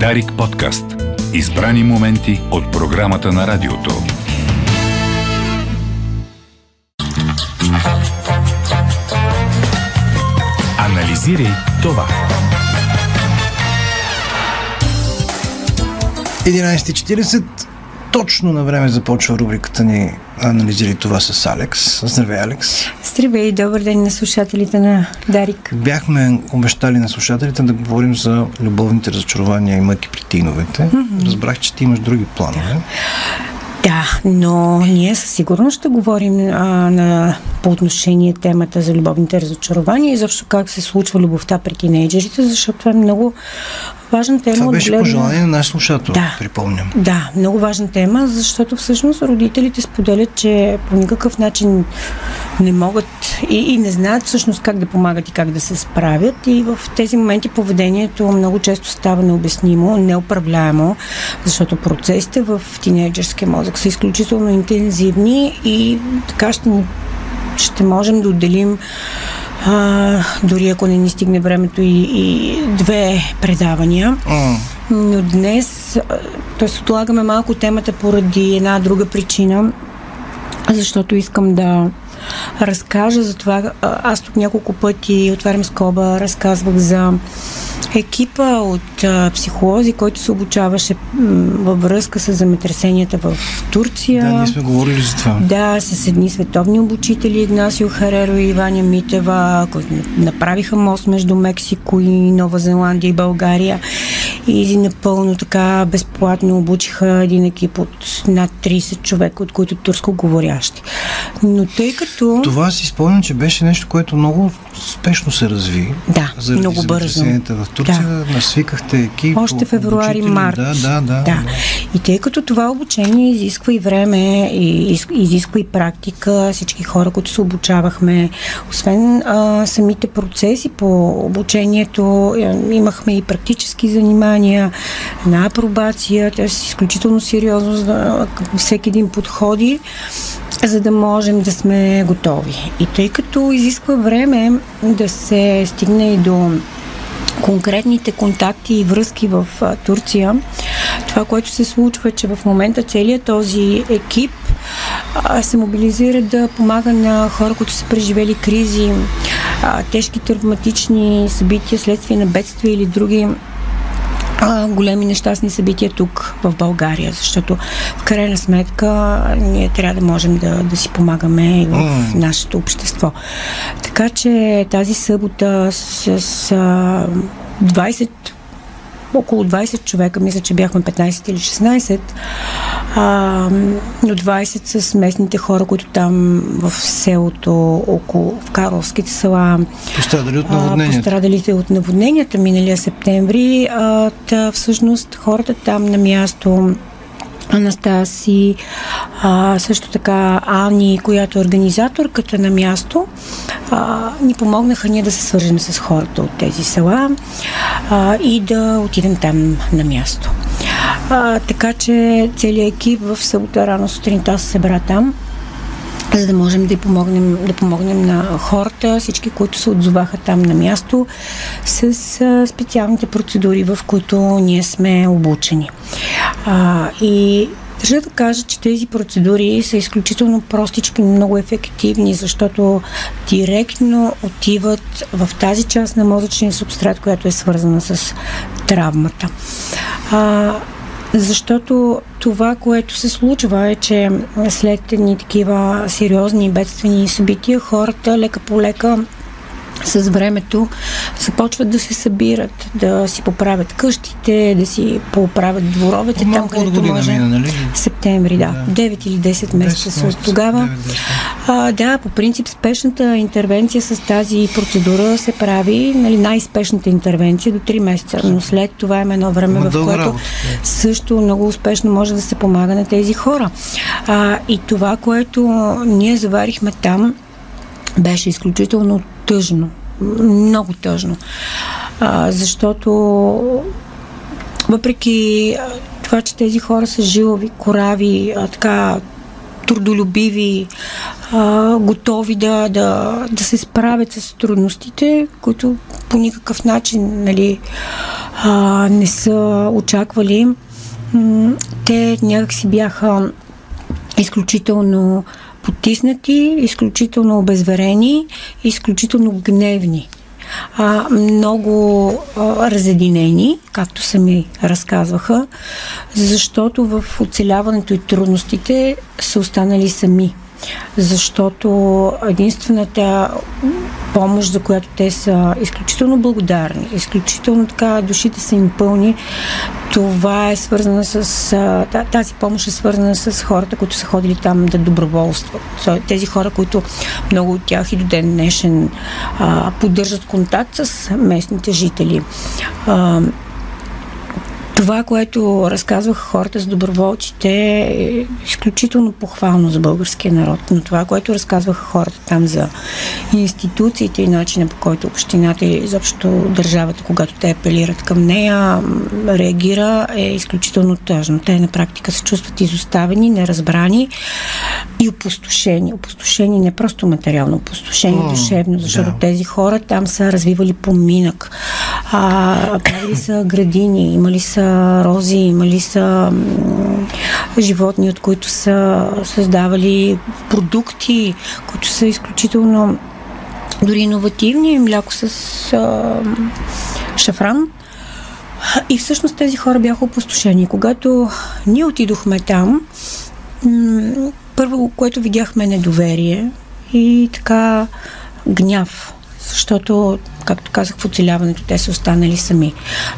Дарик подкаст. Избрани моменти от програмата на радиото. Анализирай това. 11.40 точно на време започва рубриката ни Анализирай това с Алекс. Здравей, Алекс. Здравей, добър ден на слушателите на Дарик. Бяхме обещали на слушателите да говорим за любовните разочарования и мъки при тиновете. Mm-hmm. Разбрах, че ти имаш други планове. Да, но ние със сигурност ще говорим а, на, по отношение темата за любовните разочарования и защо как се случва любовта при тинейджерите, защото е много важна тема. Това беше гледна... пожелание на наш слушател, да, припомням. Да, много важна тема, защото всъщност родителите споделят, че по никакъв начин не могат и, и не знаят всъщност как да помагат и как да се справят. И в тези моменти поведението много често става необяснимо, неуправляемо, защото процесите в тинейджерския мозък са изключително интензивни и така ще, ще можем да отделим а, дори ако не ни стигне времето и, и две предавания. Mm. Но днес, т.е. отлагаме малко темата поради една друга причина, защото искам да разкажа за това. Аз тук няколко пъти отварям скоба, разказвах за екипа от а, психолози, който се обучаваше м, във връзка с земетресенията в Турция. Да, ние сме говорили за това. Да, с едни световни обучители, Игнасио Хареро и Ваня Митева, които направиха мост между Мексико и Нова Зеландия и България. И напълно така безплатно обучиха един екип от над 30 човека, от които турско говорящи. Но тъй като... Това си спомням, че беше нещо, което много спешно се разви. Да, много бързо. в Турция, да. насвикахте екип. Още февруари, март. Да, да, да, да. И тъй като това обучение изисква и време, и изисква и практика, всички хора, които се обучавахме, освен а, самите процеси по обучението, имахме и практически занимания, на апробация, т.е. изключително сериозно всеки един подходи за да можем да сме готови. И тъй като изисква време да се стигне и до конкретните контакти и връзки в Турция, това, което се случва е, че в момента целият този екип се мобилизира да помага на хора, които са преживели кризи, тежки травматични събития следствие на бедствия или други а, големи нещастни събития тук в България, защото в крайна сметка ние трябва да можем да, да си помагаме и в mm. нашето общество. Така че тази събота с, с 20 около 20 човека, мисля, че бяхме 15 или 16, а, но 20 с местните хора, които там в селото, около в Карловските села. Пострадали от наводненията. Пострадалите от наводненията миналия септември. А, та, всъщност хората там на място Анастаси, а, също така Ани, която е организаторката на място, а, ни помогнаха ние да се свържем с хората от тези села а, и да отидем там на място. А, така че целият екип в събота рано сутринта се събра там за да можем да помогнем, да помогнем на хората, всички, които се отзоваха там на място, с специалните процедури, в които ние сме обучени. А, и Държа да кажа, че тези процедури са изключително простички, но много ефективни, защото директно отиват в тази част на мозъчния субстрат, която е свързана с травмата. А, защото това, което се случва е, че след едни такива сериозни бедствени събития, хората лека по лека с времето започват да се събират, да си поправят къщите, да си поправят дворовете там, където може. Мина, нали? Септември, да. да. 9 или 10 месеца са от тогава. а, да, по принцип спешната интервенция с тази процедура се прави, нали, най-спешната интервенция до 3 месеца, но след това има едно време, в което работа. също много успешно може да се помага на тези хора. А, и това, което ние заварихме там, беше изключително тъжно. Много тъжно. А, защото въпреки това, че тези хора са жилави, корави, а, така трудолюбиви, а, готови да, да, да се справят с трудностите, които по никакъв начин нали, а, не са очаквали. Те някакси бяха изключително потиснати, изключително обезверени, изключително гневни а, много а, разединени, както сами разказваха, защото в оцеляването и трудностите са останали сами. Защото единствената помощ, за която те са изключително благодарни, изключително така душите са им пълни, това е свързано с... Тази помощ е свързана с хората, които са ходили там да доброволстват. Тези хора, които много от тях и до ден днешен поддържат контакт с местните жители. Това, което разказваха хората с доброволците е изключително похвално за българския народ, но това, което разказваха хората там за институциите и начина по който общината или изобщо държавата, когато те апелират към нея, реагира е изключително тъжно. Те на практика се чувстват изоставени, неразбрани и опустошени. Опустошени не просто материално, опустошени душевно, защото да. тези хора там са развивали поминък, а, правили са градини, имали са рози, имали са животни, от които са създавали продукти, които са изключително дори иновативни, мляко с а, шафран. И всъщност тези хора бяха опустошени. Когато ние отидохме там, първо, което видяхме недоверие и така гняв, защото както казах, в оцеляването те са останали сами.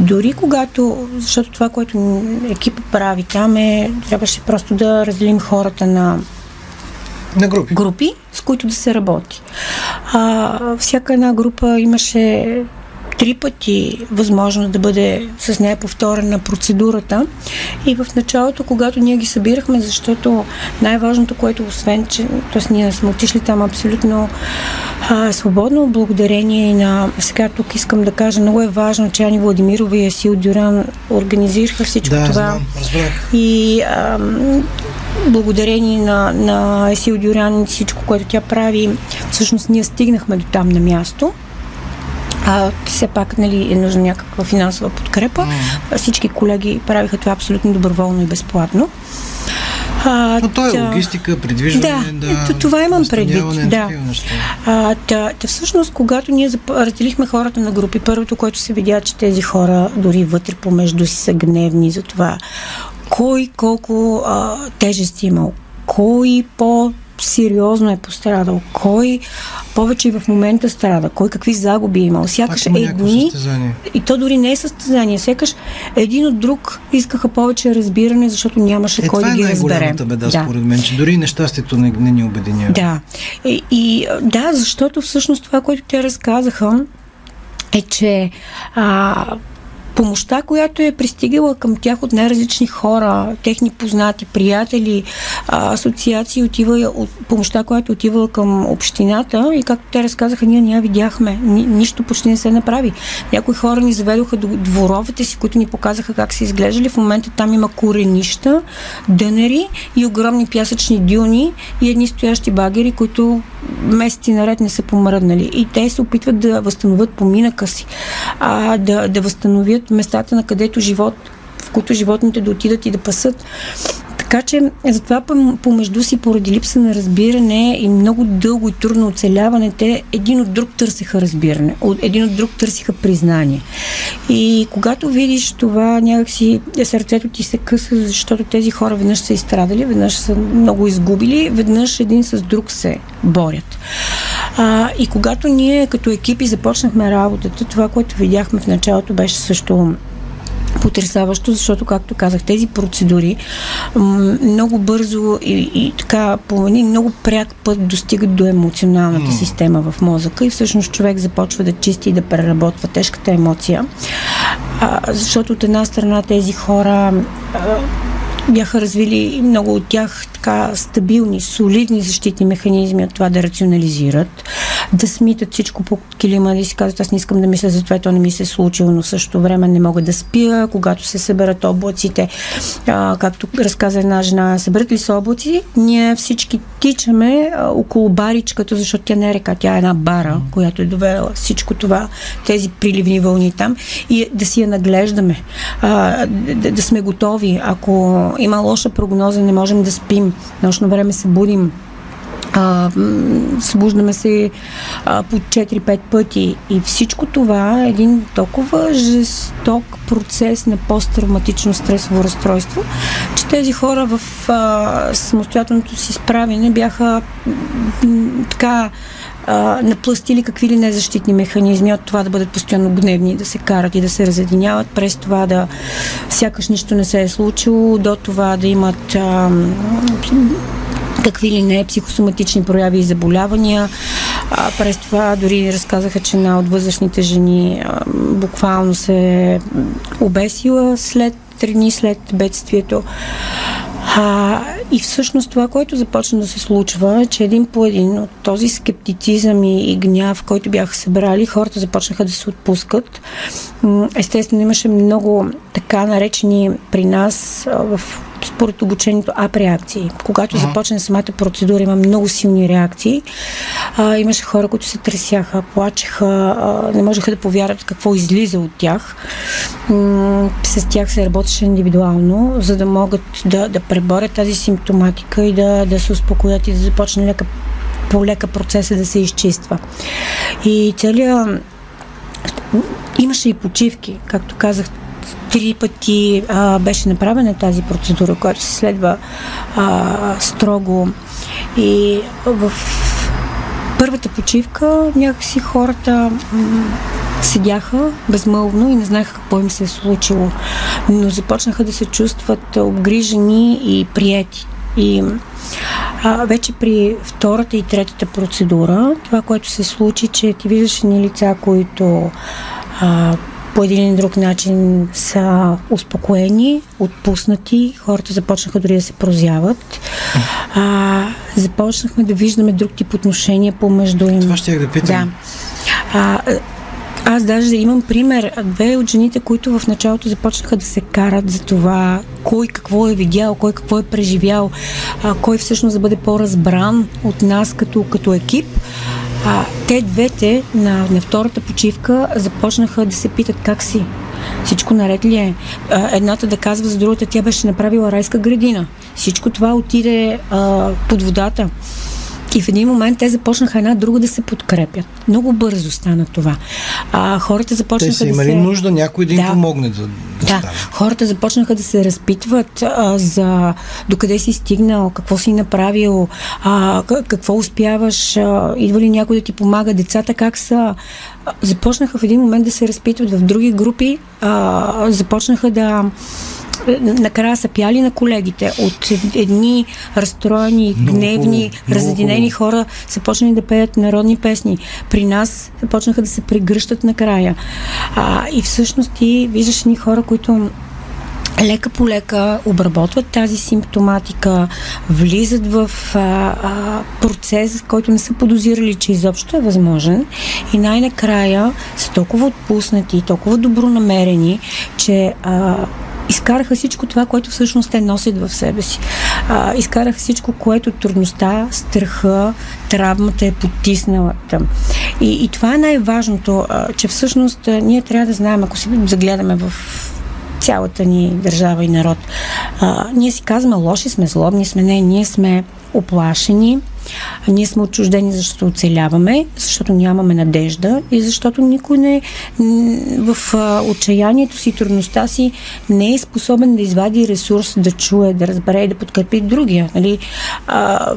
Дори когато, защото това, което екипа прави там е, трябваше просто да разделим хората на на групи. групи, с които да се работи. А, всяка една група имаше три пъти възможно да бъде с нея повторена процедурата. И в началото, когато ние ги събирахме, защото най-важното, което освен, че т.е. ние сме отишли там абсолютно а, свободно, благодарение на сега тук искам да кажа, много е важно, че Ани Владимирова и Асил Дюран организираха всичко да, това. Знам, разбрах. И а, благодарение на, на Есил Дюран и всичко, което тя прави, всъщност ние стигнахме до там на място а, все пак нали, е нужна някаква финансова подкрепа. Mm. Всички колеги правиха това абсолютно доброволно и безплатно. А, Но то е логистика, придвижване, да, да това имам предвид. Да. А, та, та, всъщност, когато ние разделихме хората на групи, първото, което се видя, че тези хора дори вътре помежду си са гневни за това кой колко а, тежест имал, кой по сериозно е пострадал, кой повече и в момента страда, кой какви загуби е имал. Сякаш едни, и то дори не е състезание, сякаш един от друг искаха повече разбиране, защото нямаше е, кой да ги разбере. Това е беда, да. според мен, че дори нещастието не, не ни обединява. Да. И, и да, защото всъщност това, което те разказаха, е, че а, помощта, която е пристигала към тях от най-различни хора, техни познати, приятели, асоциации, отива, от, помощта, която отивала към общината и както те разказаха, ние ние видяхме, ни, нищо почти не се направи. Някои хора ни заведоха до дворовете си, които ни показаха как се изглеждали. В момента там има коренища, дънери и огромни пясъчни дюни и едни стоящи багери, които месеци наред не са помръднали. И те се опитват да възстановят поминъка си, а, да, да възстановят местата, на където живот, в които животните да отидат и да пасат. Така че затова помежду си, поради липса на разбиране и много дълго и трудно оцеляване, те един от друг търсиха разбиране, един от друг търсиха признание. И когато видиш това, някакси сърцето ти се къса, защото тези хора веднъж са изстрадали, веднъж са много изгубили, веднъж един с друг се борят. А, и когато ние като екипи започнахме работата, това, което видяхме в началото беше също потрясаващо, защото, както казах, тези процедури много бързо и, и така по един много пряк път достигат до емоционалната система в мозъка и всъщност човек започва да чисти и да преработва тежката емоция. А, защото от една страна тези хора а, бяха развили много от тях така стабилни, солидни защитни механизми от това да рационализират, да смитат всичко по килима, да си казват, аз не искам да мисля за това, то не ми се е случило, но в същото време не мога да спя, когато се съберат облаците. А, както разказа една жена, съберат ли се облаци, ние всички тичаме а, около баричката, защото тя не е река, тя е една бара, която е довела всичко това, тези приливни вълни там и да си я наглеждаме, а, да, да сме готови. Ако има лоша прогноза, не можем да спим. Нощно време се будим а, събуждаме се а, по 4-5 пъти. И всичко това е един толкова жесток процес на посттравматично стресово разстройство, че тези хора в а, самостоятелното си справяне бяха м, така а, напластили какви ли незащитни механизми от това да бъдат постоянно гневни, да се карат и да се разединяват, през това да сякаш нищо не се е случило, до това да имат а, какви ли не психосоматични прояви и заболявания. А, през това дори разказаха, че една от възрастните жени а, буквално се обесила след три дни след бедствието. А, и всъщност това, което започна да се случва, е, че един по един от този скептицизъм и, и гняв, който бяха събрали, хората започнаха да се отпускат. Естествено, имаше много така наречени при нас в според обучението ап реакции. Когато uh-huh. започне самата процедура, има много силни реакции. А, имаше хора, които се тресяха, плачеха, а, не можеха да повярват какво излиза от тях. М- с тях се работеше индивидуално, за да могат да, да преборят тази симптоматика и да, да се успокоят и да започне лека, по-лека процеса да се изчиства. И целият Имаше и почивки, както казах, три пъти а, беше направена тази процедура, която се следва а, строго. И в първата почивка някакси хората седяха безмълвно и не знаеха какво им се е случило. Но започнаха да се чувстват обгрижени и приети. И а, вече при втората и третата процедура, това, което се случи, че ти виждаш ни лица, които а, по един или друг начин са успокоени, отпуснати, хората започнаха дори да се прозяват. А, започнахме да виждаме друг тип отношения помежду им. Това ще я да питам. Да. А, аз даже имам пример. Две от жените, които в началото започнаха да се карат за това кой какво е видял, кой какво е преживял, а, кой всъщност да бъде по-разбран от нас като, като екип. А, те двете на, на втората почивка започнаха да се питат как си. Всичко наред ли е? Едната да казва за другата, тя беше направила райска градина. Всичко това отиде а, под водата. И в един момент те започнаха една друга да се подкрепят. Много бързо стана това. А, хората започнаха те са да имали се... нужда някой да им Да. помогне да, да, Да, стане. хората започнаха да се разпитват а, за докъде си стигнал, какво си направил, а, какво успяваш, а, идва ли някой да ти помага, децата как са. Започнаха в един момент да се разпитват в други групи, а, започнаха да накрая са пяли на колегите. От ед- едни разстроени, гневни, разединени хора са почнали да пеят народни песни. При нас започнаха да се прегръщат накрая. А, и всъщност ти виждаш ни хора, които лека по лека обработват тази симптоматика, влизат в а, а, процес, който не са подозирали, че изобщо е възможен и най-накрая са толкова отпуснати, толкова добронамерени, че а, изкараха всичко това, което всъщност те носят в себе си. А, изкараха всичко, което трудността, страха, травмата е потиснала там. И, и това е най-важното, а, че всъщност а, ние трябва да знаем, ако си загледаме в цялата ни държава и народ. А, ние си казваме, лоши сме, злобни сме. Не, ние сме оплашени, ние сме отчуждени, защото оцеляваме, защото нямаме надежда и защото никой не в отчаянието си, трудността си не е способен да извади ресурс, да чуе, да разбере и да подкрепи другия. Нали? А,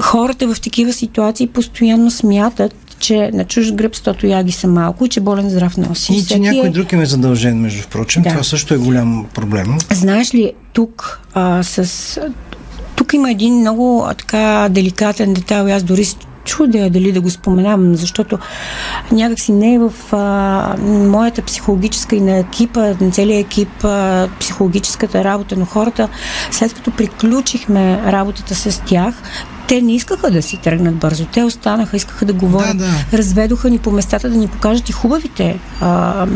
хората в такива ситуации постоянно смятат, че на чуж гръб стото яги са малко и че болен здрав носи. И че някой е- друг им е задължен, между впрочем. Да. Това също е голям проблем. Знаеш ли, тук а, с... Тук има един много а, така деликатен детайл. и Аз дори чудя дали да го споменавам, защото някакси не е в а, моята психологическа и на екипа, на целия екип, а, психологическата работа, но хората, след като приключихме работата с тях, те не искаха да си тръгнат бързо. Те останаха, искаха да говорят. Да, да. Разведоха ни по местата да ни покажат и хубавите а,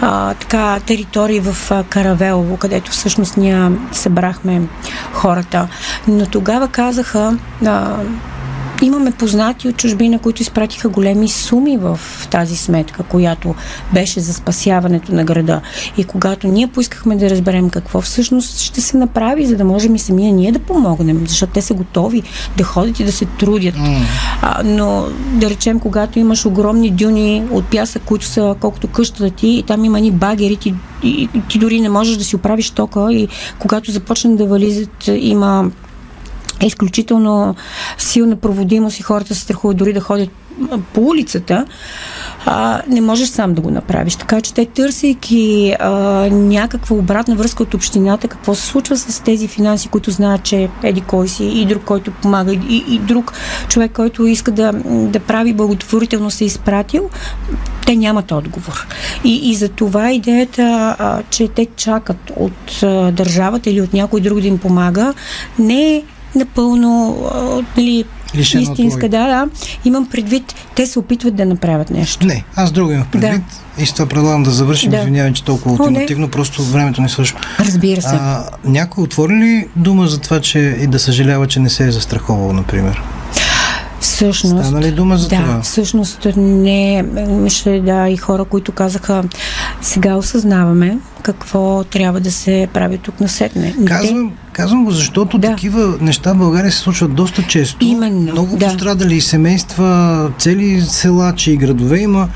а, така, територии в Каравелово, където всъщност ние събрахме хората. Но тогава казаха, а, имаме познати от чужбина, които изпратиха големи суми в тази сметка, която беше за спасяването на града. И когато ние поискахме да разберем какво всъщност ще се направи, за да можем и самия ние да помогнем, защото те са готови да ходят и да се трудят. Mm. А, но да речем, когато имаш огромни дюни от пясък, които са колкото къщата ти, и там има ни багери, ти, и, ти дори не можеш да си оправиш тока и когато започнат да вализат, има е изключително силна проводимост и хората се страхуват дори да ходят по улицата, а, не можеш сам да го направиш. Така че те, търсейки а, някаква обратна връзка от общината, какво се случва с тези финанси, които знаят, че еди кой си и друг, който помага, и, и друг човек, който иска да, да прави благотворително се изпратил, те нямат отговор. И, и за това идеята, а, че те чакат от а, държавата или от някой друг да им помага, не е напълно нали, Лишено истинска. Да, да. Имам предвид, те се опитват да направят нещо. Не, аз друго имах предвид. Да. И с това предлагам да завършим. Да. Извинявай, че толкова ултимативно, просто времето не свършва. Разбира се. А, някой отвори ли дума за това, че и да съжалява, че не се е застраховал, например? Всъщност. Стана ли дума за да, това? всъщност не. Имаше да и хора, които казаха, сега осъзнаваме какво трябва да се прави тук на сетне. Казвам, казвам го, защото да. такива неща в България се случват доста често. Именно. Много да. пострадали семейства, цели села, че и градове има.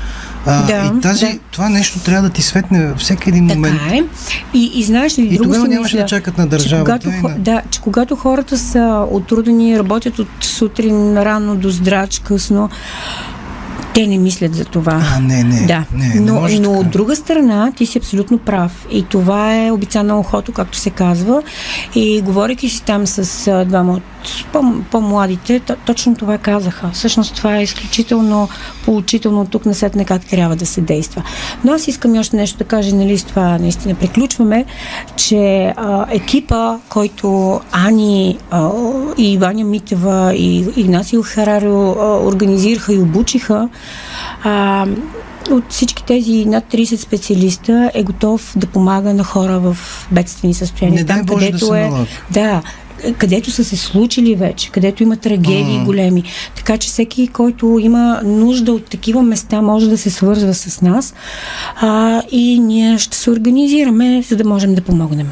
А, да, и тази, да. това нещо трябва да ти светне във всеки един така момент. Е. И, и знаеш ли, и друго тогава нямаше да чакат на държавата. Че когато, и на... Да, че когато хората са отрудени, работят от сутрин рано до здрач, късно, те не мислят за това. А, не, не. Да. не, но, не но от друга страна, ти си абсолютно прав. И това е обица на ухото, както се казва. И говорейки си там с двама от по-младите, то, точно това казаха. Всъщност това е изключително поучително тук на сетне как трябва да се действа. Но аз искам още нещо да кажа, нали с това наистина приключваме, че а, екипа, който Ани а, и Ваня Митева и Игнасио Хараро а, организираха и обучиха, а, от всички тези над 30 специалиста е готов да помага на хора в бедствени състояния. Не дай Там, Боже да се е, да, където са се случили вече, където има трагедии А. големи. Така че всеки, който има нужда от такива места, може да се свързва с нас а, и ние ще се организираме, за да можем да помогнем.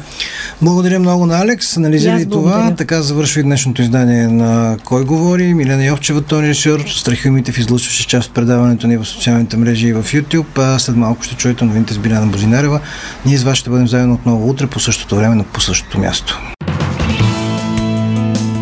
Благодаря много на Алекс. Аз това. Така завършва и днешното издание на Кой говори. Милена Йовчева, Тони режисьор. Страхилмите в излъчваше част от предаването ни в социалните мрежи и в YouTube. А след малко ще чуете новините с Биляна Бозинарева. Ние с вас ще бъдем заедно отново утре по същото време на по същото място.